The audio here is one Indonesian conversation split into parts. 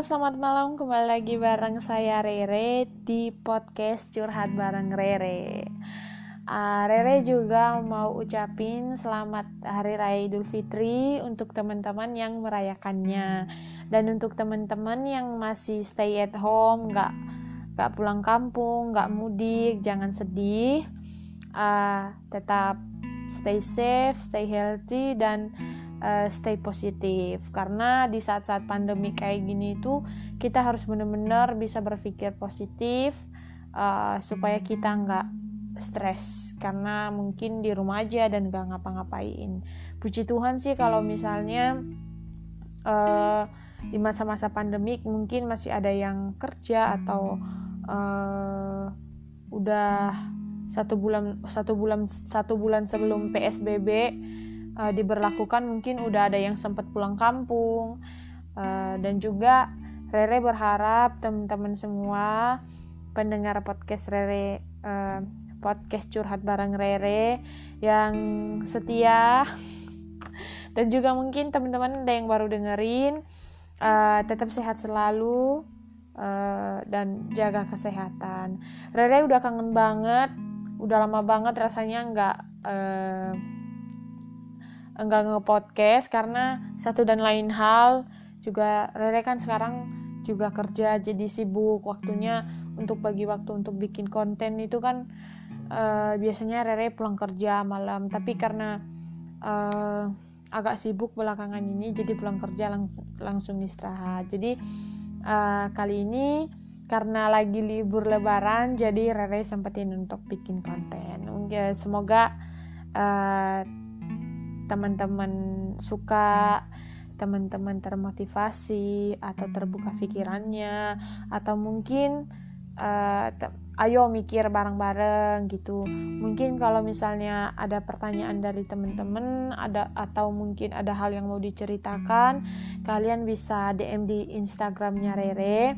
selamat malam. Kembali lagi bareng saya Rere di podcast Curhat bareng Rere. Uh, Rere juga mau ucapin selamat Hari Raya Idul Fitri untuk teman-teman yang merayakannya. Dan untuk teman-teman yang masih stay at home, nggak nggak pulang kampung, nggak mudik, jangan sedih, uh, tetap stay safe, stay healthy dan uh, stay positif karena di saat-saat pandemi kayak gini itu kita harus benar-benar bisa berpikir positif uh, supaya kita nggak stres karena mungkin di rumah aja dan nggak ngapa-ngapain. Puji Tuhan sih kalau misalnya uh, di masa-masa pandemik mungkin masih ada yang kerja atau uh, udah satu bulan satu bulan satu bulan sebelum PSBB uh, diberlakukan mungkin udah ada yang sempat pulang kampung. Uh, dan juga Rere berharap teman-teman semua pendengar podcast Rere uh, podcast curhat bareng Rere yang setia. Dan juga mungkin teman-teman ada yang baru dengerin uh, tetap sehat selalu uh, dan jaga kesehatan. Rere udah kangen banget udah lama banget rasanya nggak uh, enggak nge-podcast karena satu dan lain hal. Juga Rere kan sekarang juga kerja jadi sibuk waktunya untuk bagi waktu untuk bikin konten itu kan uh, biasanya Rere pulang kerja malam. Tapi karena uh, agak sibuk belakangan ini jadi pulang kerja lang langsung istirahat. Jadi uh, kali ini karena lagi libur lebaran jadi Rere sempetin untuk bikin konten. Semoga uh, teman-teman suka teman-teman termotivasi atau terbuka pikirannya atau mungkin uh, ayo mikir bareng-bareng gitu. Mungkin kalau misalnya ada pertanyaan dari teman-teman ada atau mungkin ada hal yang mau diceritakan kalian bisa DM di Instagramnya Rere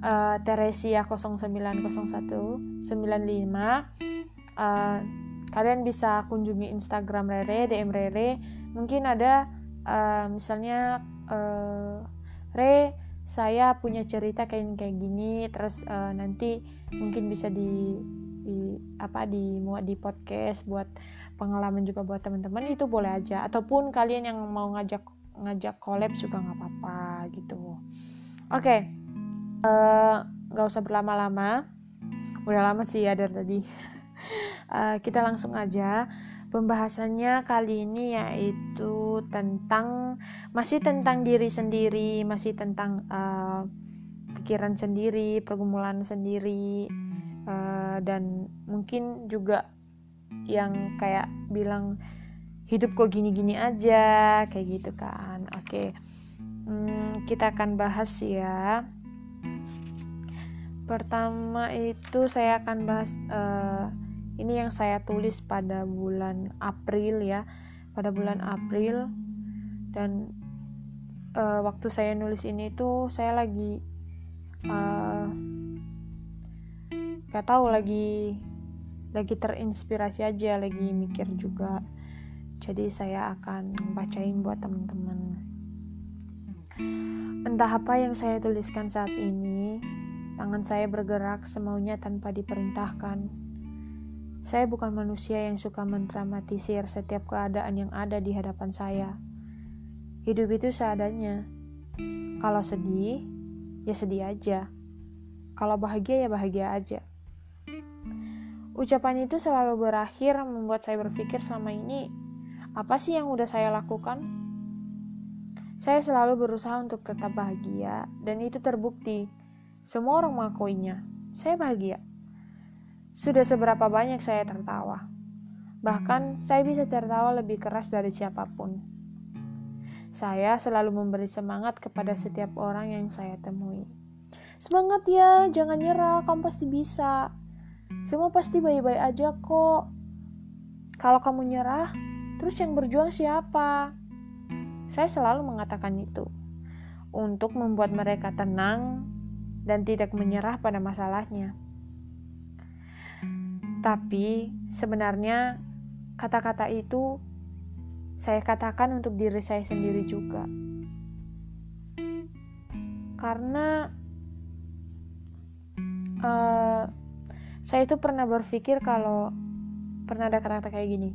uh, Teresia 0901 95 uh, kalian bisa kunjungi Instagram Rere DM Rere. Mungkin ada uh, misalnya uh, Re saya punya cerita kayak kayak gini terus uh, nanti mungkin bisa di, di apa di muat di podcast buat pengalaman juga buat teman-teman itu boleh aja. Ataupun kalian yang mau ngajak ngajak collab juga nggak apa-apa gitu. Oke okay. uh, usah berlama-lama. Udah lama sih ya dari tadi uh, kita langsung aja. Pembahasannya kali ini yaitu tentang masih tentang diri sendiri masih tentang uh, pikiran sendiri pergumulan sendiri uh, dan mungkin juga yang kayak bilang hidup kok gini-gini aja kayak gitu kan. Oke. Okay. hmm, kita akan bahas ya. Pertama itu saya akan bahas uh, ini yang saya tulis pada bulan April ya. Pada bulan April. Dan uh, waktu saya nulis ini tuh saya lagi uh, tahu lagi lagi terinspirasi aja lagi mikir juga. Jadi saya akan bacain buat teman-teman. Entah apa yang saya tuliskan saat ini tangan saya bergerak semaunya tanpa diperintahkan saya bukan manusia yang suka mendramatisir setiap keadaan yang ada di hadapan saya. Hidup itu seadanya. Kalau sedih, ya sedih aja. Kalau bahagia, ya bahagia aja. Ucapan itu selalu berakhir membuat saya berpikir selama ini, apa sih yang udah saya lakukan? Saya selalu berusaha untuk tetap bahagia, dan itu terbukti. Semua orang mengakuinya. Saya bahagia. Sudah seberapa banyak saya tertawa. Bahkan saya bisa tertawa lebih keras dari siapa pun. Saya selalu memberi semangat kepada setiap orang yang saya temui. Semangat ya, jangan nyerah, kamu pasti bisa. Semua pasti baik-baik aja kok. Kalau kamu nyerah, terus yang berjuang siapa? Saya selalu mengatakan itu untuk membuat mereka tenang dan tidak menyerah pada masalahnya. Tapi sebenarnya kata-kata itu saya katakan untuk diri saya sendiri juga. karena uh, saya itu pernah berpikir kalau pernah ada kata-kata kayak gini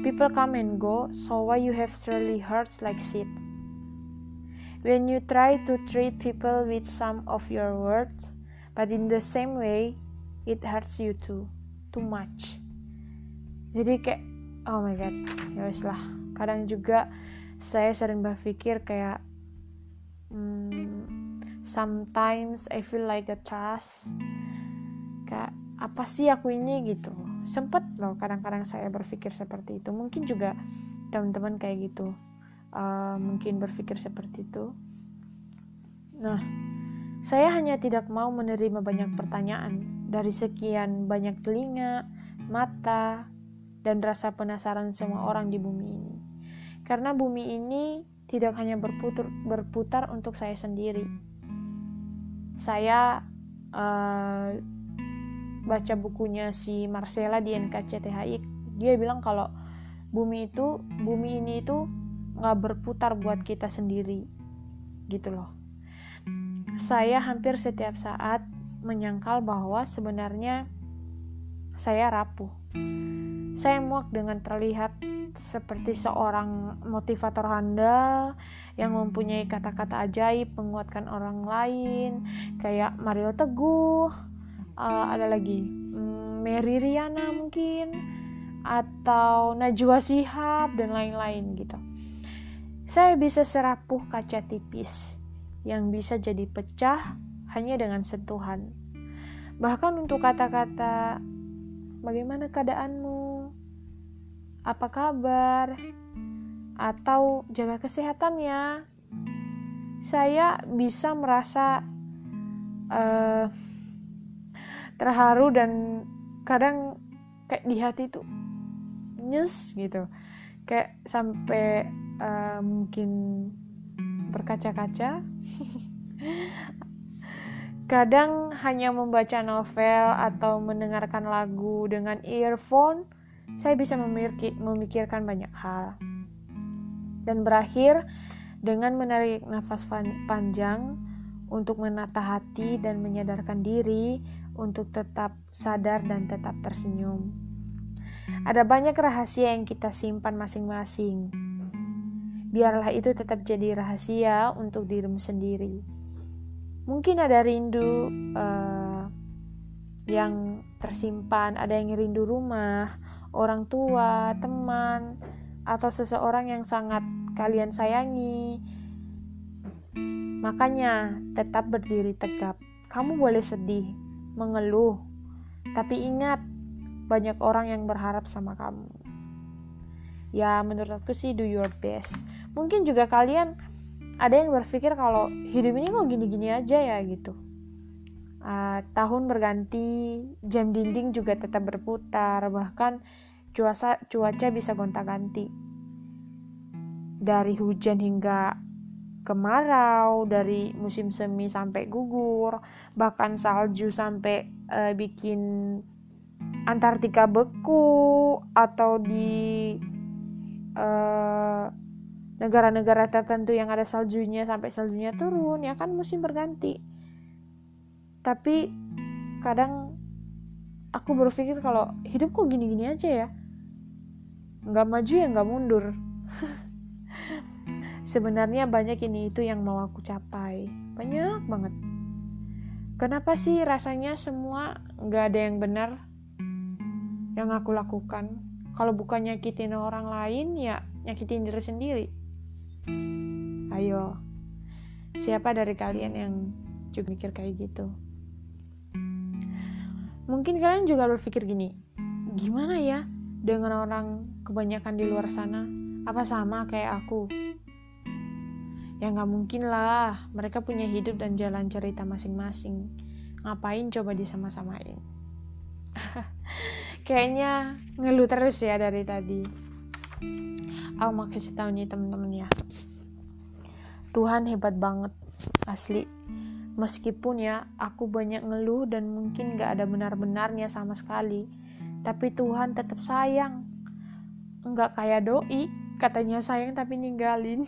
people come and go so why you have surely hurts like shit when you try to treat people with some of your words but in the same way it hurts you too too much. Jadi kayak oh my god ya wes lah. Kadang juga saya sering berpikir kayak hmm, sometimes I feel like a trust kayak apa sih aku ini gitu. Sempet loh kadang-kadang saya berpikir seperti itu. Mungkin juga teman-teman kayak gitu uh, mungkin berpikir seperti itu. Nah saya hanya tidak mau menerima banyak pertanyaan dari sekian banyak telinga, mata, dan rasa penasaran semua orang di bumi ini. Karena bumi ini tidak hanya berputar, berputar untuk saya sendiri. Saya uh, baca bukunya si Marcella di NKCTHI dia bilang kalau bumi itu bumi ini itu nggak berputar buat kita sendiri gitu loh saya hampir setiap saat menyangkal bahwa sebenarnya saya rapuh saya muak dengan terlihat seperti seorang motivator handal yang mempunyai kata-kata ajaib menguatkan orang lain kayak Mario Teguh uh, ada lagi um, Mary Riana mungkin atau Najwa Shihab dan lain-lain gitu. Saya bisa serapuh kaca tipis yang bisa jadi pecah hanya dengan sentuhan. Bahkan untuk kata-kata bagaimana keadaanmu? Apa kabar? Atau jaga kesehatan ya. Saya bisa merasa uh, terharu dan kadang kayak di hati tuh nyes gitu kayak sampai uh, mungkin berkaca-kaca kadang hanya membaca novel atau mendengarkan lagu dengan earphone saya bisa memikir memikirkan banyak hal dan berakhir dengan menarik nafas panjang untuk menata hati dan menyadarkan diri untuk tetap sadar dan tetap tersenyum. Ada banyak rahasia yang kita simpan masing-masing. Biarlah itu tetap jadi rahasia untuk dirimu sendiri. Mungkin ada rindu uh, yang tersimpan, ada yang rindu rumah, orang tua, teman, atau seseorang yang sangat kalian sayangi. Makanya, tetap berdiri tegap. Kamu boleh sedih, mengeluh. Tapi ingat, banyak orang yang berharap sama kamu. Ya, menurut aku sih do your best. Mungkin juga kalian ada yang berpikir kalau hidup ini kok gini-gini aja ya gitu. Uh, tahun berganti, jam dinding juga tetap berputar, bahkan cuaca cuaca bisa gonta-ganti. Dari hujan hingga kemarau, dari musim semi sampai gugur, bahkan salju sampai uh, bikin Antartika beku atau di eh, negara-negara tertentu yang ada saljunya sampai saljunya turun ya kan musim berganti. Tapi kadang aku berpikir kalau hidup kok gini-gini aja ya nggak maju ya nggak mundur Sebenarnya banyak ini itu yang mau aku capai. Banyak banget. Kenapa sih rasanya semua nggak ada yang benar yang aku lakukan? Kalau bukan nyakitin orang lain, ya nyakitin diri sendiri. Ayo, siapa dari kalian yang juga mikir kayak gitu? Mungkin kalian juga berpikir gini, gimana ya dengan orang kebanyakan di luar sana? Apa sama kayak aku? Ya nggak mungkin lah, mereka punya hidup dan jalan cerita masing-masing. Ngapain coba disama-samain? Kayaknya ngeluh terus ya dari tadi. Aku mau kasih tahu nih temen-temen ya. Tuhan hebat banget, asli. Meskipun ya aku banyak ngeluh dan mungkin gak ada benar-benarnya sama sekali. Tapi Tuhan tetap sayang. Enggak kayak doi, katanya sayang tapi ninggalin.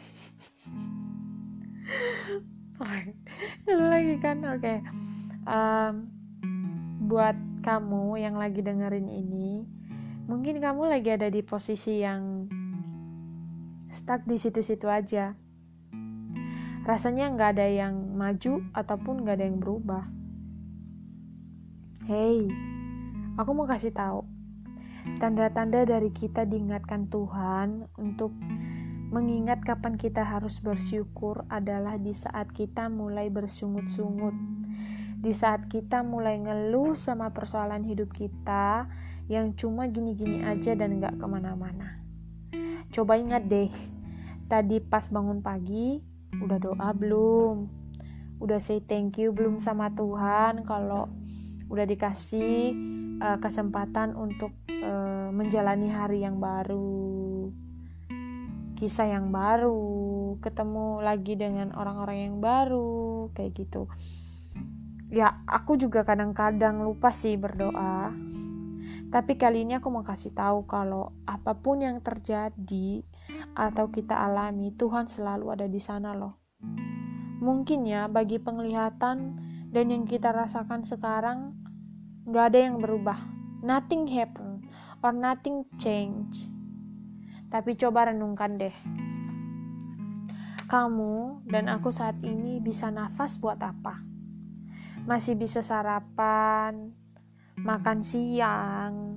ngeluh lagi kan oke okay. um, buat kamu yang lagi dengerin ini mungkin kamu lagi ada di posisi yang stuck di situ-situ aja. Rasanya nggak ada yang maju ataupun nggak ada yang berubah. Hey aku mau kasih tahu. Tanda-tanda dari kita diingatkan Tuhan untuk mengingat kapan kita harus bersyukur adalah di saat kita mulai bersungut-sungut. Di saat kita mulai ngeluh sama persoalan hidup kita yang cuma gini-gini aja dan gak ke mana-mana. Coba ingat deh, tadi pas bangun pagi, udah doa belum? Udah say thank you belum sama Tuhan kalau udah dikasih uh, kesempatan untuk uh, menjalani hari yang baru, kisah yang baru, ketemu lagi dengan orang-orang yang baru, kayak gitu ya aku juga kadang-kadang lupa sih berdoa tapi kali ini aku mau kasih tahu kalau apa pun yang terjadi atau kita alami Tuhan selalu ada di sana loh. Mungkin ya bagi penglihatan dan yang kita rasakan sekarang nggak ada yang berubah. Nothing happen or nothing change. Tapi coba renungkan deh. Kamu dan aku saat ini bisa nafas buat apa? masih bisa sarapan, makan siang,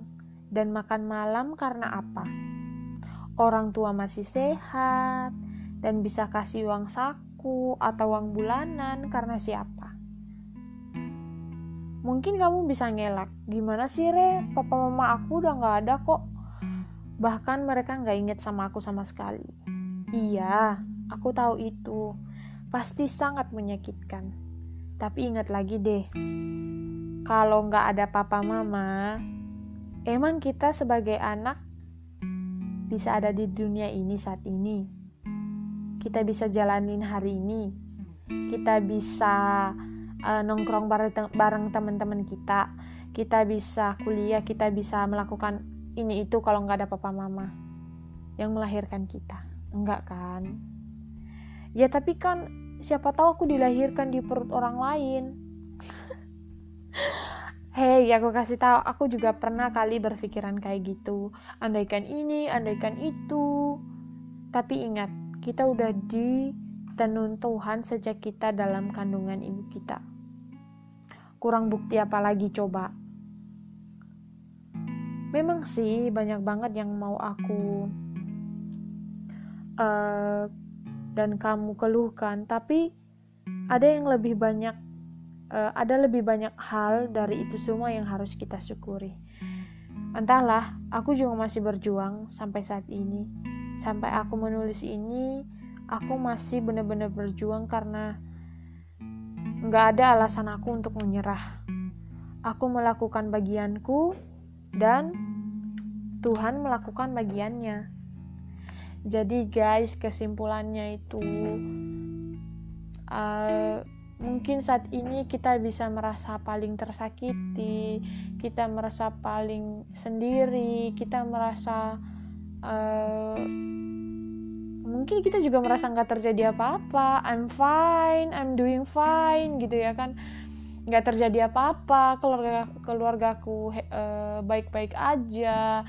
dan makan malam karena apa? Orang tua masih sehat dan bisa kasih uang saku atau uang bulanan karena siapa? Mungkin kamu bisa ngelak, gimana sih Re? Papa mama aku udah gak ada kok. Bahkan mereka gak inget sama aku sama sekali. Iya, aku tahu itu. Pasti sangat menyakitkan tapi ingat lagi deh, kalau nggak ada papa mama, emang kita sebagai anak bisa ada di dunia ini saat ini. Kita bisa jalanin hari ini. Kita bisa uh, nongkrong bareng, bareng teman-teman kita. Kita bisa kuliah, kita bisa melakukan ini itu kalau nggak ada papa mama yang melahirkan kita. Enggak kan? Ya tapi kan siapa tahu aku dilahirkan di perut orang lain Hei, aku kasih tahu, aku juga pernah kali berpikiran kayak gitu. Andaikan ini, andaikan itu. Tapi ingat, kita udah ditenun Tuhan sejak kita dalam kandungan ibu kita. Kurang bukti apa lagi coba? Memang sih banyak banget yang mau aku uh, dan kamu keluhkan, tapi ada yang lebih banyak, uh, ada lebih banyak hal dari itu semua yang harus kita syukuri. Entahlah, aku juga masih berjuang sampai saat ini. Sampai aku menulis ini, aku masih benar-benar berjuang karena nggak ada alasan aku untuk menyerah. Aku melakukan bagianku dan Tuhan melakukan bagiannya. Jadi guys, kesimpulannya itu uh, mungkin saat ini kita bisa merasa paling tersakiti, kita merasa paling sendiri, kita merasa uh, mungkin kita juga merasa nggak terjadi apa-apa. I'm fine, I'm doing fine gitu ya kan nggak terjadi apa-apa keluarga keluargaku uh, baik-baik aja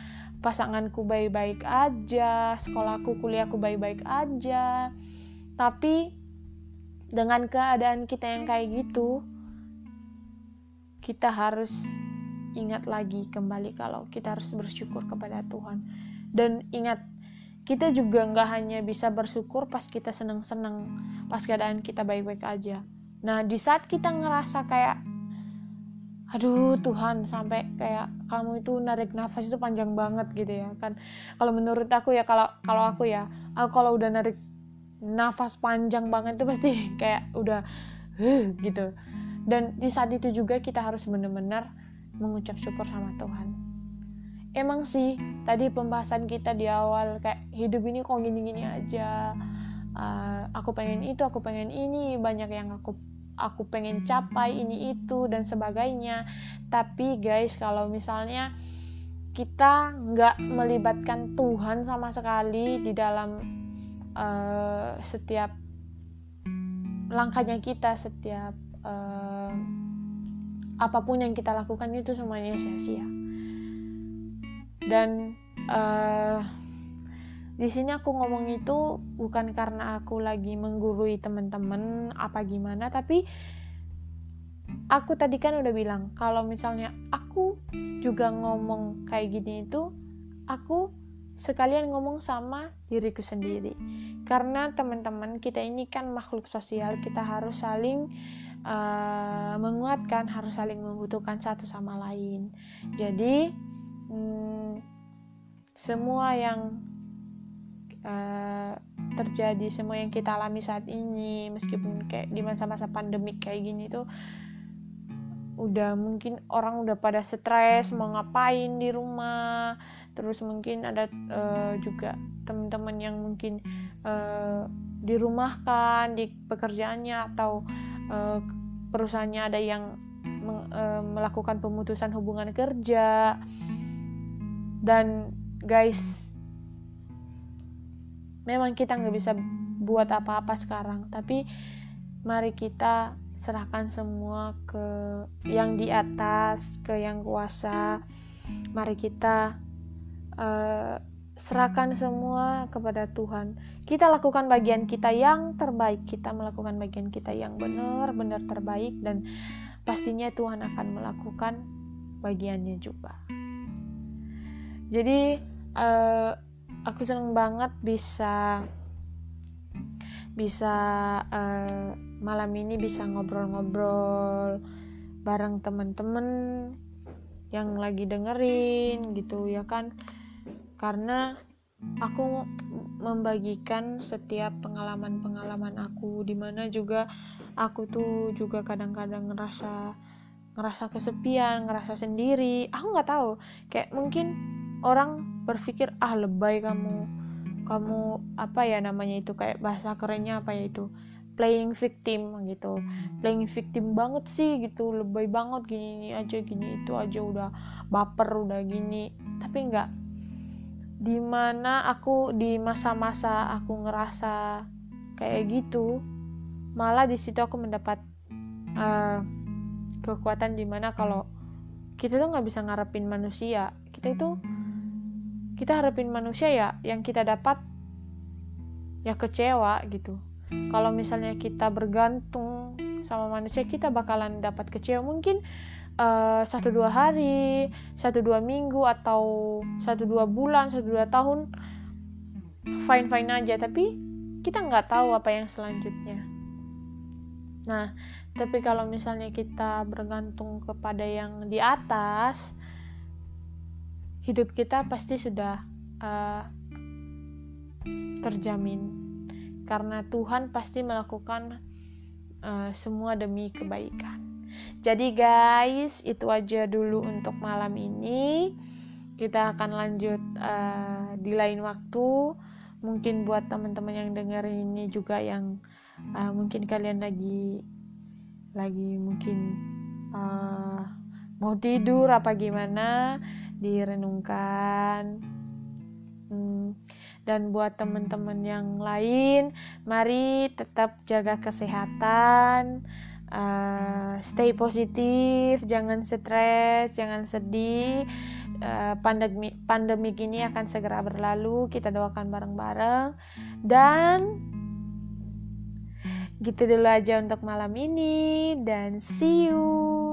pasanganku baik-baik aja, sekolahku, kuliahku baik-baik aja. Tapi dengan keadaan kita yang kayak gitu, kita harus ingat lagi kembali kalau kita harus bersyukur kepada Tuhan. Dan ingat, kita juga nggak hanya bisa bersyukur pas kita seneng-seneng, pas keadaan kita baik-baik aja. Nah, di saat kita ngerasa kayak aduh Tuhan sampai kayak kamu itu narik nafas itu panjang banget gitu ya kan. Kalau menurut aku ya kalau kalau aku ya aku kalau udah narik nafas panjang banget itu pasti kayak udah huh, gitu. Dan di saat itu juga kita harus benar-benar mengucap syukur sama Tuhan. Emang sih tadi pembahasan kita di awal kayak hidup ini kok gini-gini aja uh, aku pengen itu aku pengen ini banyak yang aku aku pengen capai ini itu dan sebagainya. Tapi guys kalau misalnya kita nggak melibatkan Tuhan sama sekali di dalam uh, setiap langkahnya kita setiap uh, apa pun yang kita lakukan itu semuanya sia-sia. Dan uh, di sini aku ngomong itu bukan karena aku lagi menggurui teman-teman apa gimana tapi aku tadi kan udah bilang kalau misalnya aku juga ngomong kayak gini itu aku sekalian ngomong sama diriku sendiri. Karena teman-teman kita ini kan makhluk sosial kita harus saling uh, menguatkan harus saling membutuhkan satu sama lain. Jadi hmm, semua yang uh, terjadi semua yang kita alami saat ini meskipun kayak di masa-masa pandemik kayak gini tuh udah mungkin orang udah pada stres mau ngapain di rumah. Terus mungkin ada uh, juga teman-teman yang mungkin uh, dirumahkan di pekerjaannya atau uh, perusahaannya ada yang uh, melakukan pemutusan hubungan kerja. Dan guys memang kita nggak bisa buat apa-apa sekarang tapi mari kita serahkan semua ke yang di atas, ke yang kuasa. Mari kita uh, serahkan semua kepada Tuhan. Kita lakukan bagian kita yang terbaik. Kita melakukan bagian kita yang benar-benar terbaik dan pastinya Tuhan akan melakukan bagiannya juga. Jadi uh, aku senang banget bisa bisa uh, malam ini bisa ngobrol-ngobrol bareng temen-temen yang lagi dengerin gitu ya kan? Karena aku membagikan setiap pengalaman-pengalaman aku di mana juga aku tuh juga kadang-kadang ngerasa ngerasa kesepian ngerasa sendiri. Aku nggak tahu kayak mungkin orang berpikir ah lebay kamu. Kamu apa ya namanya itu kayak bahasa kerennya apa ya itu playing victim gitu. Playing victim banget sih gitu. Lebay banget gini, gini aja gini itu aja udah baper udah gini. Tapi enggak di mana aku di masa-masa aku ngerasa kayak gitu malah di situ aku mendapat uh, kekuatan di mana kalau kita tuh nggak bisa ngarepin manusia. Kita itu kita harapin manusia ya yang kita dapat ya kecewa gitu. Kalau misalnya kita bergantung sama manusia kita bakalan dapat kecewa. Mungkin uh, satu dua hari satu dua minggu atau satu dua bulan satu dua tahun fine fine aja. Tapi kita nggak tahu apa yang selanjutnya. Nah tapi kalau misalnya kita bergantung kepada yang di atas hidup kita pasti sudah uh, terjamin karena Tuhan pasti melakukan uh, semua demi kebaikan. Jadi guys, itu aja dulu untuk malam ini. Kita akan lanjut uh, di lain waktu. Mungkin buat teman-teman yang dengerin ini juga yang uh, mungkin kalian lagi lagi mungkin uh, mau tidur apa gimana direnungkan. Hmm, dan buat teman-teman yang lain, mari tetap jaga kesehatan, uh, stay positif, jangan stres, jangan sedih. Uh, pandemi pandemi ini akan segera berlalu, kita doakan bareng-bareng dan gitu dulu aja untuk malam ini dan see you.